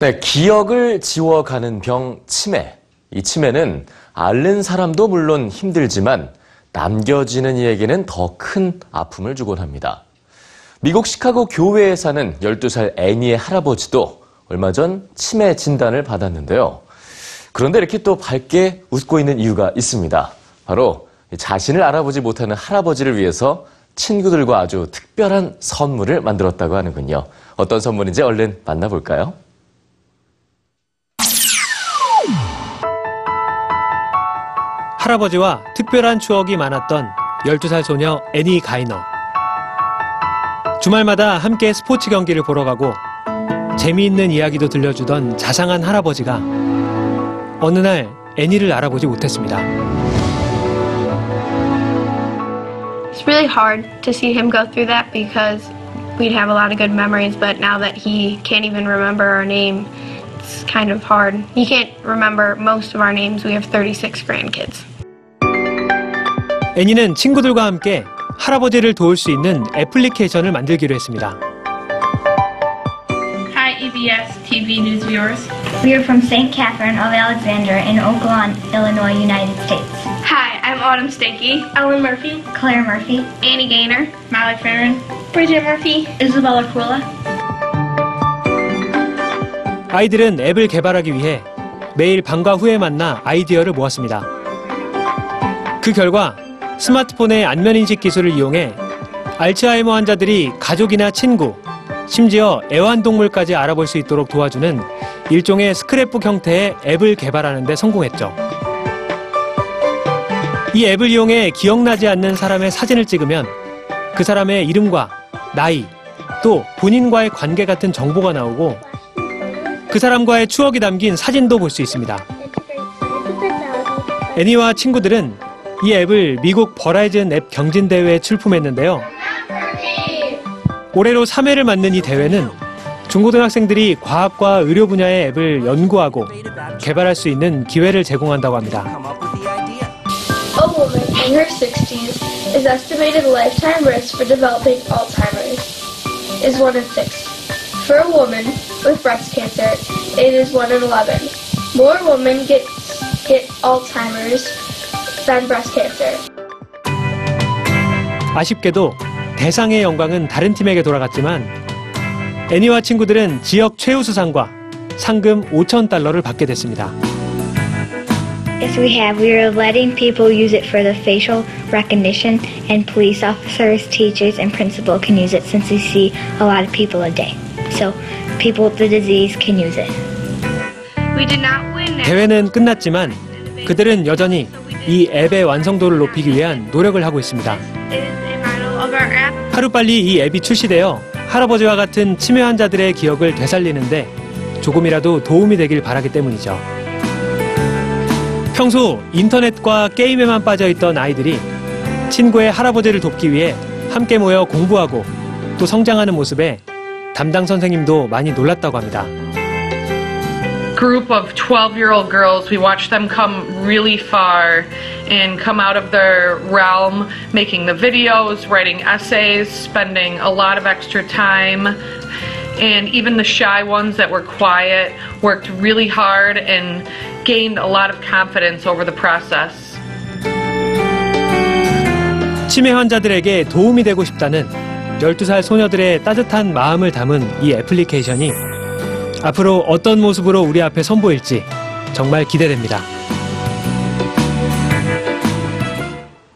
네, 기억을 지워가는 병 치매. 이 치매는 앓는 사람도 물론 힘들지만 남겨지는 이에게는 더 큰 아픔을 주곤 합니다. 미국 시카고 교회에 사는 12살 애니의 할아버지도 얼마 전 치매 진단을 받았는데요. 그런데 이렇게 또 밝게 웃고 있는 이유가 있습니다. 바로 자신을 알아보지 못하는 할아버지를 위해서 친구들과 아주 특별한 선물을 만들었다고 하는군요. 어떤 선물인지 얼른 만나볼까요? 할아버지와 특별한 추억이 많았던 12살 소녀 애니 가이너. 주말마다 함께 스포츠 경기를 보러 가고 재미있는 이야기도 들려주던 자상한 할아버지가 어느 날 애니를 알아보지 못했습니다. It's really hard to see him go through that because we'd have a lot of good memories, but now that he can't even remember our name, it's kind of hard. He can't remember most of our names. We have 36 grandkids. 애니는 친구들과 함께 할아버지를 도울 수 있는 애플리케이션을 만들기로 했습니다. Hi, EBS TV news viewers. We are from St. Catherine of Alexandria in Oakland, Illinois, United States. Hi, I'm Autumn Stinky, Ellen Murphy, Claire Murphy, Annie Gaynor, Molly Farron, Bridget Murphy, Isabella Crula, 아이들은 앱을 개발하기 위해 매일 방과 후에 만나 아이디어를 모았습니다. 그 결과 스마트폰의 안면 인식 기술을 이용해 알츠하이머 환자들이 가족이나 친구, 심지어 애완동물까지 알아볼 수 있도록 도와주는 일종의 스크랩북 형태의 앱을 개발하는 데 성공했죠. 이 앱을 이용해 기억나지 않는 사람의 사진을 찍으면 그 사람의 이름과 나이, 또 본인과의 관계 같은 정보가 나오고 그 사람과의 추억이 담긴 사진도 볼 수 있습니다. 애니와 친구들은 이 앱을 미국 버라이즌 앱 경진 대회에 출품했는데요. 올해로 3회를 맞는 이 대회는 중고등학생들이 과학과 의료 분야의 앱을 연구하고 개발할 수 있는 기회를 제공한다고 합니다. A woman in her 60s is estimated lifetime risk for developing Alzheimer's is 1 in 6. For a woman with breast cancer, it is 1 in 11. More women get, get Alzheimer's than breast cancer. 아쉽게도 대상의 영광은 다른 팀에게 돌아갔지만 애니와 친구들은 지역 최우수상과 상금 5천 달러를 받게 됐습니다. Yes, we have. We are letting people use it for the facial recognition, and police officers, teachers, and principal can use it since we see a lot of people a day. So people with the disease can use it. We did not win. 대회는 끝났지만 그들은 여전히 이 앱의 완성도를 높이기 위한 노력을 하고 있습니다. 하루빨리 이 앱이 출시되어 할아버지와 같은 치매 환자들의 기억을 되살리는데 조금이라도 도움이 되길 바라기 때문이죠. 평소 인터넷과 게임에만 빠져있던 아이들이 친구의 할아버지를 돕기 위해 함께 모여 공부하고 또 성장하는 모습에 담당 선생님도 많이 놀랐다고 합니다. group of 12 year old girls. We watched them come really far and come out of their realm, making the videos, writing essays, spending a lot of extra time. And even the shy ones that were quiet worked really hard and gained a lot of confidence over the process. 치매 환자들에게 도움이 되고 싶다는 12살 소녀들의 따뜻한 마음을 담은 이 애플리케이션이 앞으로 어떤 모습으로 우리 앞에 선보일지 정말 기대됩니다.